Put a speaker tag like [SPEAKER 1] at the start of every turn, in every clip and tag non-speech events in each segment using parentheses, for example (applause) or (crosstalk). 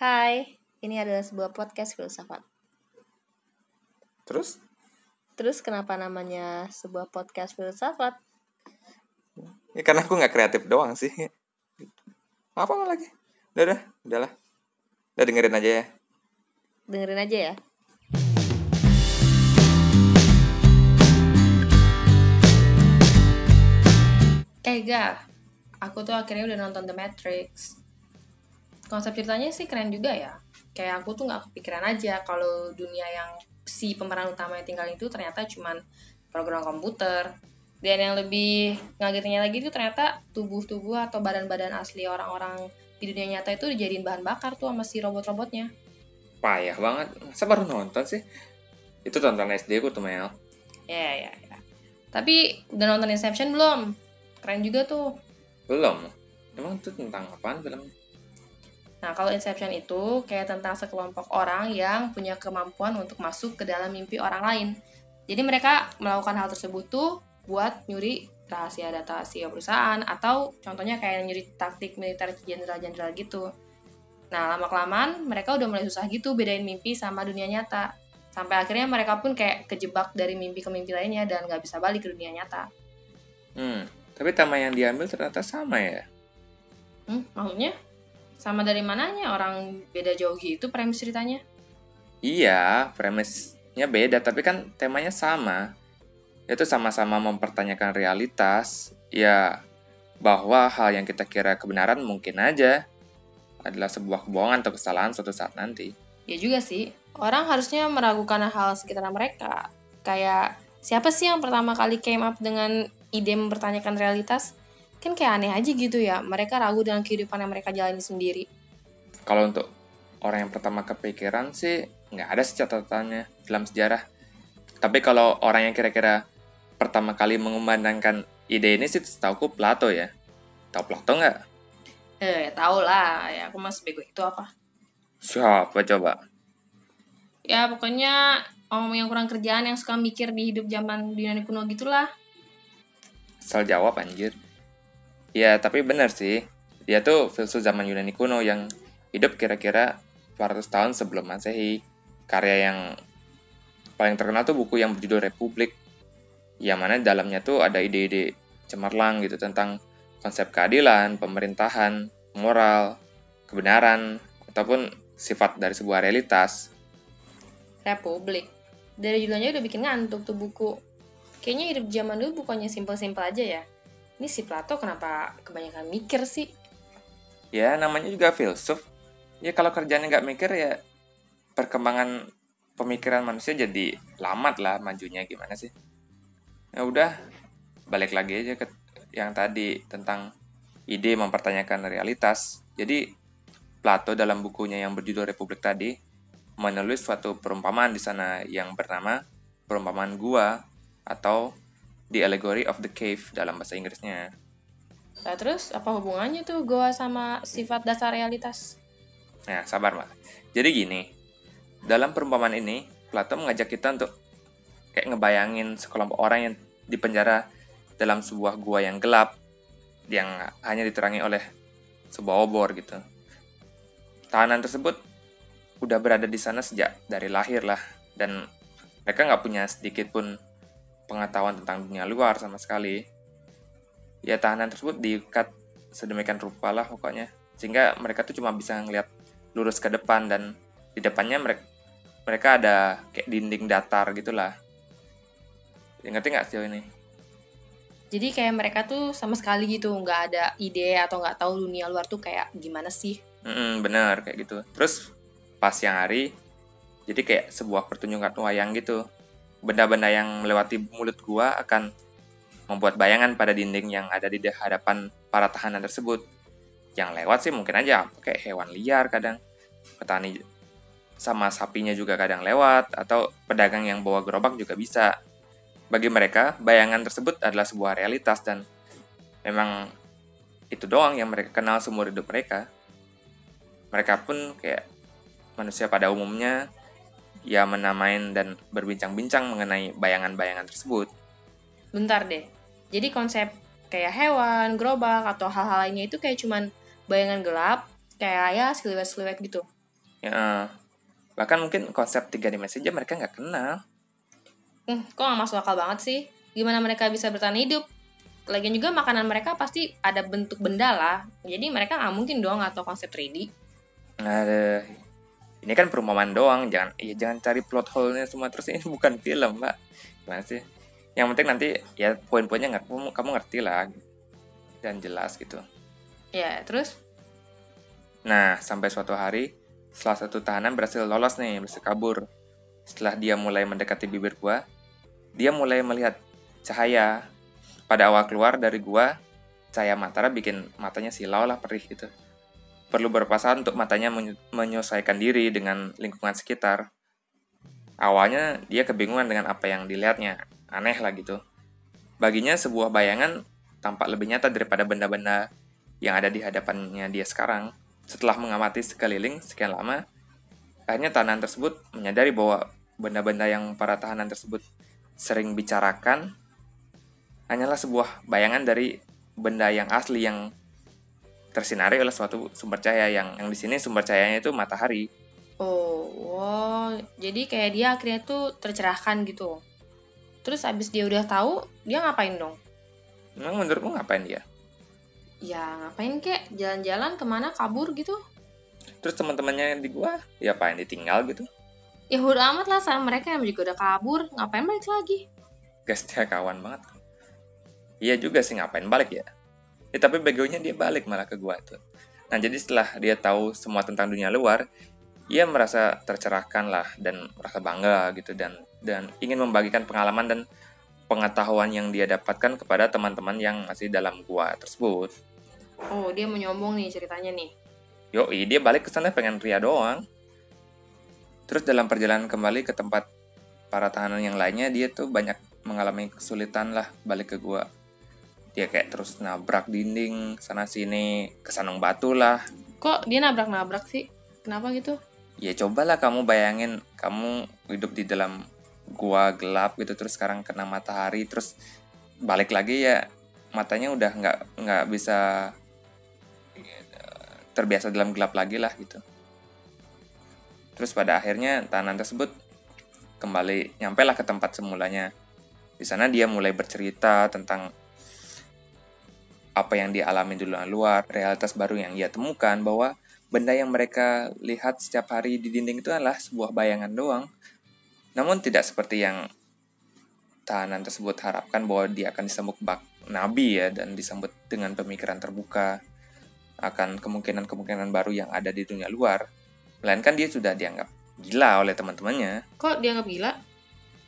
[SPEAKER 1] Hai, ini adalah sebuah podcast filsafat.
[SPEAKER 2] Terus?
[SPEAKER 1] Terus kenapa namanya sebuah podcast filsafat?
[SPEAKER 2] Ya karena aku nggak kreatif doang sih. Apa lagi? Udah, udah, udahlah. Udah dengerin aja ya.
[SPEAKER 1] Dengerin aja ya. Eh, aku tuh akhirnya udah nonton The Matrix. Konsep ceritanya sih keren juga ya. Kayak aku tuh nggak kepikiran aja kalau dunia yang si pemeran utama yang tinggal itu ternyata cuman program komputer. Dan yang lebih ngagetnya lagi itu ternyata tubuh-tubuh atau badan-badan asli orang-orang di dunia nyata itu dijadiin bahan bakar tuh sama si robot-robotnya.
[SPEAKER 2] Payah banget. Masa baru nonton sih? Itu tonton SD ku tuh Mel.
[SPEAKER 1] Ya, ya, ya. Tapi udah nonton Inception belum? Keren juga tuh.
[SPEAKER 2] Belum. Emang itu tentang apaan filmnya?
[SPEAKER 1] Nah, kalau Inception itu kayak tentang sekelompok orang yang punya kemampuan untuk masuk ke dalam mimpi orang lain. Jadi mereka melakukan hal tersebut tuh buat nyuri rahasia data si perusahaan atau contohnya kayak nyuri taktik militer jenderal-jenderal gitu. Nah, lama-kelamaan mereka udah mulai susah gitu bedain mimpi sama dunia nyata. Sampai akhirnya mereka pun kayak kejebak dari mimpi ke mimpi lainnya dan nggak bisa balik ke dunia nyata.
[SPEAKER 2] Hmm, tapi tema yang diambil ternyata sama ya?
[SPEAKER 1] Hmm, maksudnya? Sama dari mananya orang beda jauh gitu premis ceritanya?
[SPEAKER 2] Iya, premisnya beda, tapi kan temanya sama. Itu sama-sama mempertanyakan realitas, ya bahwa hal yang kita kira kebenaran mungkin aja adalah sebuah kebohongan atau kesalahan suatu saat nanti.
[SPEAKER 1] Ya juga sih, orang harusnya meragukan hal sekitar mereka. Kayak, siapa sih yang pertama kali came up dengan ide mempertanyakan realitas? Kan kayak aneh aja gitu ya, mereka ragu dengan kehidupan yang mereka jalani sendiri.
[SPEAKER 2] Kalau untuk orang yang pertama kepikiran sih, nggak ada sih catatannya dalam sejarah. Tapi kalau orang yang kira-kira pertama kali mengumandangkan ide ini sih setahuku Plato ya. Tahu Plato nggak?
[SPEAKER 1] Eh, tau lah, ya aku mas bego itu apa?
[SPEAKER 2] Siapa coba?
[SPEAKER 1] Ya pokoknya om yang kurang kerjaan yang suka mikir di hidup zaman Yunani kuno gitulah.
[SPEAKER 2] Asal jawab anjir. Ya, tapi benar sih. Dia tuh filsuf zaman Yunani kuno yang hidup kira-kira 400 tahun sebelum Masehi. Karya yang paling terkenal tuh buku yang berjudul Republik. Yang mana dalamnya tuh ada ide-ide cemerlang gitu tentang konsep keadilan, pemerintahan, moral, kebenaran, ataupun sifat dari sebuah realitas.
[SPEAKER 1] Republik. Dari judulnya udah bikin ngantuk tuh buku. Kayaknya hidup zaman dulu bukannya simpel-simpel aja ya. Ini si Plato kenapa kebanyakan mikir sih?
[SPEAKER 2] Ya, namanya juga filsuf. Ya kalau kerjanya nggak mikir ya perkembangan pemikiran manusia jadi lambat lah majunya gimana sih. Ya udah, balik lagi aja ke yang tadi tentang ide mempertanyakan realitas. Jadi Plato dalam bukunya yang berjudul Republik tadi menulis suatu perumpamaan di sana yang bernama perumpamaan gua atau The Allegory of the Cave dalam bahasa Inggrisnya.
[SPEAKER 1] Nah terus apa hubungannya tuh goa sama sifat dasar realitas?
[SPEAKER 2] Nah, sabar, Mak. Jadi gini, dalam perumpamaan ini, Plato mengajak kita untuk kayak ngebayangin sekelompok orang yang dipenjara dalam sebuah gua yang gelap, yang hanya diterangi oleh sebuah obor gitu. Tahanan tersebut udah berada di sana sejak dari lahir lah, dan mereka nggak punya sedikit pun pengetahuan tentang dunia luar sama sekali. Ya tahanan tersebut diikat sedemikian rupa lah pokoknya, sehingga mereka tuh cuma bisa ngeliat lurus ke depan dan di depannya mereka mereka ada kayak dinding datar gitulah. Ya, ngerti nggak sejauh ini?
[SPEAKER 1] Jadi kayak mereka tuh sama sekali gitu nggak ada ide atau nggak tahu dunia luar tuh kayak gimana sih?
[SPEAKER 2] Mm bener kayak gitu. Terus pas siang hari, jadi kayak sebuah pertunjukan wayang gitu. Benda-benda yang melewati mulut gua akan membuat bayangan pada dinding yang ada di hadapan para tahanan tersebut. Yang lewat sih mungkin aja kayak hewan liar kadang. Petani sama sapinya juga kadang lewat, atau pedagang yang bawa gerobak juga bisa. Bagi mereka, bayangan tersebut adalah sebuah realitas dan memang itu doang yang mereka kenal seumur hidup mereka. Mereka pun kayak manusia pada umumnya ya menamain dan berbincang-bincang mengenai bayangan-bayangan tersebut.
[SPEAKER 1] Bentar deh. Jadi konsep kayak hewan, gerobak, atau hal-hal lainnya itu kayak cuman bayangan gelap, kayak ya seliwet-seliwet gitu.
[SPEAKER 2] Ya, bahkan mungkin konsep tiga dimensi aja mereka nggak kenal.
[SPEAKER 1] Hmm, kok gak masuk akal banget sih? Gimana mereka bisa bertahan hidup? Lagian juga makanan mereka pasti ada bentuk benda lah. Jadi mereka nggak mungkin dong atau konsep 3D.
[SPEAKER 2] Ada ini kan perumpamaan doang, jangan ya jangan cari plot hole-nya semua terus ini (laughs) bukan film, Mbak. Gimana sih? Yang penting nanti ya poin-poinnya nggak kamu, kamu ngerti lah dan jelas gitu.
[SPEAKER 1] Ya, terus?
[SPEAKER 2] Nah, sampai suatu hari salah satu tahanan berhasil lolos nih, berhasil kabur. Setelah dia mulai mendekati bibir gua, dia mulai melihat cahaya. Pada awal keluar dari gua, cahaya matara bikin matanya silau lah perih gitu. Perlu berpasangan untuk matanya menyesuaikan diri dengan lingkungan sekitar. Awalnya dia kebingungan dengan apa yang dilihatnya, aneh lah gitu. Baginya sebuah bayangan tampak lebih nyata daripada benda-benda yang ada di hadapannya dia sekarang. Setelah mengamati sekeliling sekian lama, akhirnya tahanan tersebut menyadari bahwa benda-benda yang para tahanan tersebut sering bicarakan hanyalah sebuah bayangan dari benda yang asli yang tersinari oleh suatu sumber cahaya yang yang di sini sumber cahayanya itu matahari.
[SPEAKER 1] Oh, wow. Jadi kayak dia akhirnya tuh tercerahkan gitu. Terus abis dia udah tahu, dia ngapain dong?
[SPEAKER 2] Emang menurutmu ngapain dia?
[SPEAKER 1] Ya ngapain kek? Jalan-jalan ke mana kabur gitu?
[SPEAKER 2] Terus teman-temannya di gua, ya apa yang ditinggal gitu?
[SPEAKER 1] Ya udah amat lah sama mereka yang juga udah kabur, ngapain balik lagi?
[SPEAKER 2] Gak setia kawan banget. Iya juga sih ngapain balik ya. Ya tapi begonya dia balik malah ke gua tuh. Nah jadi setelah dia tahu semua tentang dunia luar, ia merasa tercerahkan lah dan merasa bangga gitu dan dan ingin membagikan pengalaman dan pengetahuan yang dia dapatkan kepada teman-teman yang masih dalam gua tersebut.
[SPEAKER 1] Oh, dia menyombong nih ceritanya nih.
[SPEAKER 2] Yoi, dia balik ke sana pengen ria doang. Terus dalam perjalanan kembali ke tempat para tahanan yang lainnya, dia tuh banyak mengalami kesulitan lah balik ke gua dia kayak terus nabrak dinding sana sini kesanung batu lah.
[SPEAKER 1] Kok dia nabrak nabrak sih? Kenapa gitu?
[SPEAKER 2] Ya cobalah kamu bayangin kamu hidup di dalam gua gelap gitu terus sekarang kena matahari terus balik lagi ya matanya udah nggak nggak bisa terbiasa dalam gelap lagi lah gitu. Terus pada akhirnya tahanan tersebut kembali nyampe lah ke tempat semulanya. Di sana dia mulai bercerita tentang apa yang dialami di luar luar, realitas baru yang ia temukan bahwa benda yang mereka lihat setiap hari di dinding itu adalah sebuah bayangan doang. Namun tidak seperti yang tahanan tersebut harapkan bahwa dia akan disambut bak nabi ya dan disambut dengan pemikiran terbuka akan kemungkinan-kemungkinan baru yang ada di dunia luar. Melainkan dia sudah dianggap gila oleh teman-temannya.
[SPEAKER 1] Kok dianggap gila?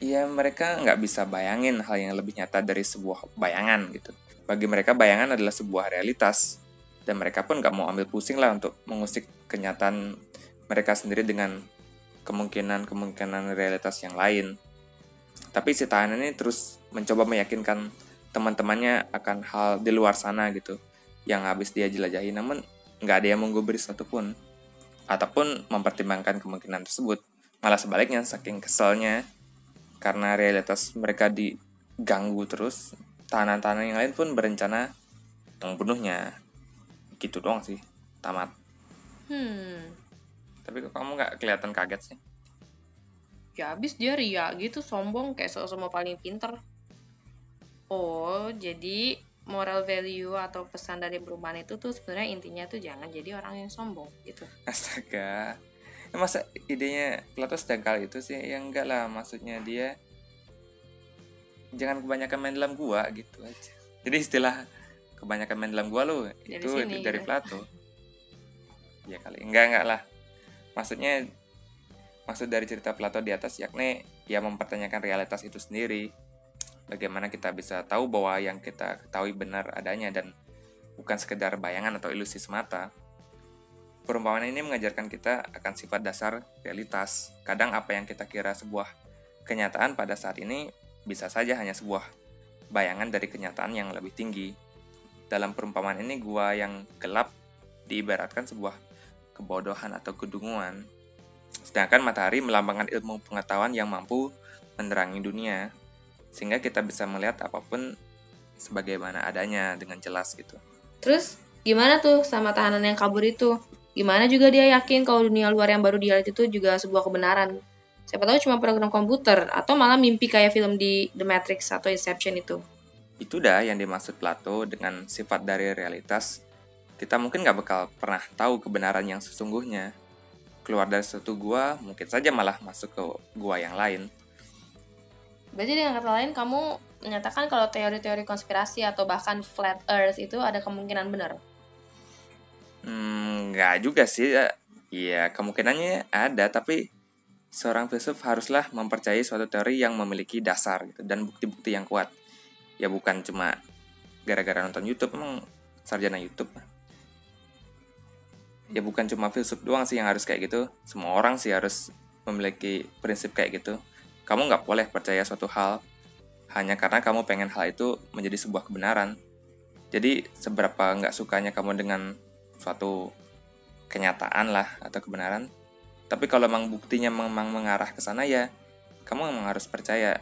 [SPEAKER 2] Iya mereka nggak bisa bayangin hal yang lebih nyata dari sebuah bayangan gitu. Bagi mereka bayangan adalah sebuah realitas, dan mereka pun gak mau ambil pusing lah untuk mengusik kenyataan mereka sendiri dengan kemungkinan-kemungkinan realitas yang lain. Tapi si tahanan ini terus mencoba meyakinkan teman-temannya akan hal di luar sana gitu, yang habis dia jelajahi namun nggak ada yang menggubris satupun, ataupun mempertimbangkan kemungkinan tersebut. Malah sebaliknya, saking keselnya, karena realitas mereka diganggu terus, tahanan-tahanan yang lain pun berencana membunuhnya gitu doang sih tamat.
[SPEAKER 1] Hmm.
[SPEAKER 2] Tapi kok kamu nggak kelihatan kaget sih?
[SPEAKER 1] Ya abis dia ria gitu sombong kayak semua paling pinter. Oh jadi moral value atau pesan dari perumahan itu tuh sebenarnya intinya tuh jangan jadi orang yang sombong gitu.
[SPEAKER 2] Astaga. Masa idenya Plato sedangkal itu sih? Yang enggak lah maksudnya dia jangan kebanyakan main dalam gua gitu aja. Jadi istilah kebanyakan main dalam gua lo itu sini, dari gitu. Plato. Ya kali enggak enggak lah. Maksudnya maksud dari cerita Plato di atas yakni ya mempertanyakan realitas itu sendiri. Bagaimana kita bisa tahu bahwa yang kita ketahui benar adanya dan bukan sekedar bayangan atau ilusi semata. Perumpamaan ini mengajarkan kita akan sifat dasar realitas. Kadang apa yang kita kira sebuah kenyataan pada saat ini bisa saja hanya sebuah bayangan dari kenyataan yang lebih tinggi. Dalam perumpamaan ini, gua yang gelap diibaratkan sebuah kebodohan atau kedunguan. Sedangkan matahari melambangkan ilmu pengetahuan yang mampu menerangi dunia, sehingga kita bisa melihat apa pun sebagaimana adanya dengan jelas gitu.
[SPEAKER 1] Terus gimana tuh sama tahanan yang kabur itu? Gimana juga dia yakin kalau dunia luar yang baru dia lihat itu juga sebuah kebenaran. Siapa tahu cuma program komputer atau malah mimpi kayak film di The Matrix atau Inception itu.
[SPEAKER 2] Itu dah yang dimaksud Plato dengan sifat dari realitas. Kita mungkin nggak bakal pernah tahu kebenaran yang sesungguhnya. Keluar dari satu gua, mungkin saja malah masuk ke gua yang lain.
[SPEAKER 1] Berarti dengan kata lain, kamu menyatakan kalau teori-teori konspirasi atau bahkan flat earth itu ada kemungkinan benar?
[SPEAKER 2] Hmm, nggak juga sih. Iya, kemungkinannya ada, tapi seorang filsuf haruslah mempercayai suatu teori yang memiliki dasar gitu, dan bukti-bukti yang kuat. Ya bukan cuma gara-gara nonton YouTube, emang sarjana YouTube. Ya bukan cuma filsuf doang sih yang harus kayak gitu, semua orang sih harus memiliki prinsip kayak gitu. Kamu nggak boleh percaya suatu hal hanya karena kamu pengen hal itu menjadi sebuah kebenaran. Jadi seberapa nggak sukanya kamu dengan suatu kenyataan lah atau kebenaran, tapi kalau memang buktinya memang mengarah ke sana ya, kamu memang harus percaya.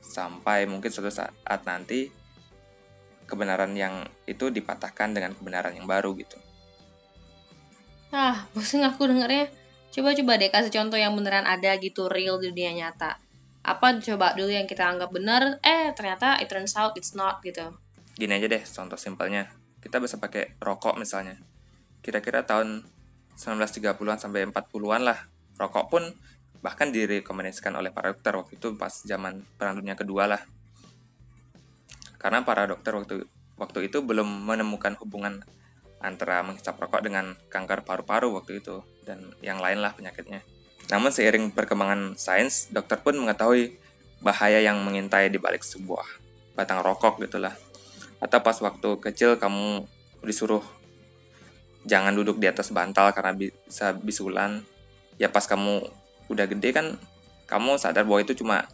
[SPEAKER 2] Sampai mungkin suatu saat nanti kebenaran yang itu dipatahkan dengan kebenaran yang baru gitu.
[SPEAKER 1] Ah, bosan aku dengernya. Coba-coba deh kasih contoh yang beneran ada gitu, real di dunia nyata. Apa coba dulu yang kita anggap benar eh ternyata it turns out it's not gitu.
[SPEAKER 2] Gini aja deh contoh simpelnya. Kita bisa pakai rokok misalnya. Kira-kira tahun 1930-an sampai 40-an lah. Rokok pun bahkan direkomendasikan oleh para dokter waktu itu pas zaman perang dunia kedua lah. Karena para dokter waktu waktu itu belum menemukan hubungan antara menghisap rokok dengan kanker paru-paru waktu itu dan yang lain lah penyakitnya. Namun seiring perkembangan sains, dokter pun mengetahui bahaya yang mengintai di balik sebuah batang rokok gitulah. Atau pas waktu kecil kamu disuruh jangan duduk di atas bantal karena bisa bisulan. Ya pas kamu udah gede kan kamu sadar bahwa itu cuma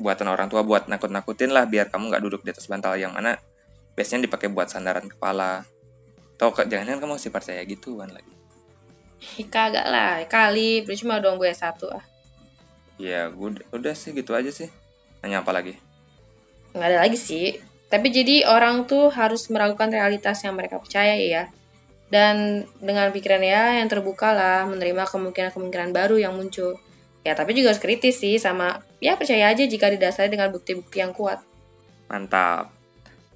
[SPEAKER 2] buatan orang tua buat nakut-nakutin lah biar kamu nggak duduk di atas bantal yang mana biasanya dipakai buat sandaran kepala. Atau jangan-jangan kamu sih percaya gitu kan lagi.
[SPEAKER 1] Kagak lah, kali cuma dong gue satu ah.
[SPEAKER 2] Ya, gue udah sih gitu aja sih. Nanya apa lagi?
[SPEAKER 1] Nggak ada lagi sih. Tapi jadi orang tuh harus meragukan realitas yang mereka percaya ya. Dan dengan pikiran ya yang terbuka lah, menerima kemungkinan-kemungkinan baru yang muncul. Ya tapi juga harus kritis sih sama ya percaya aja jika didasari dengan bukti-bukti yang kuat.
[SPEAKER 2] Mantap.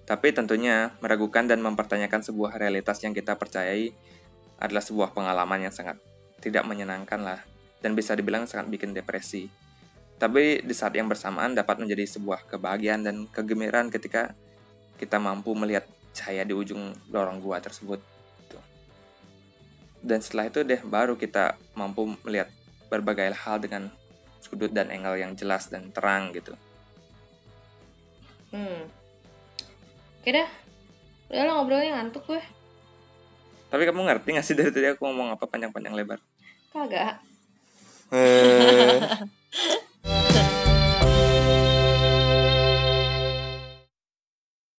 [SPEAKER 2] Tapi tentunya meragukan dan mempertanyakan sebuah realitas yang kita percayai adalah sebuah pengalaman yang sangat tidak menyenangkan lah dan bisa dibilang sangat bikin depresi. Tapi di saat yang bersamaan dapat menjadi sebuah kebahagiaan dan kegembiraan ketika kita mampu melihat cahaya di ujung lorong gua tersebut. Dan setelah itu deh baru kita mampu melihat berbagai hal dengan sudut dan angle yang jelas dan terang gitu.
[SPEAKER 1] Hmm. Oke dah. Udah lah ngobrolnya ngantuk gue.
[SPEAKER 2] Tapi kamu ngerti gak sih dari tadi aku ngomong apa panjang-panjang lebar?
[SPEAKER 1] Kagak. Eh. (laughs)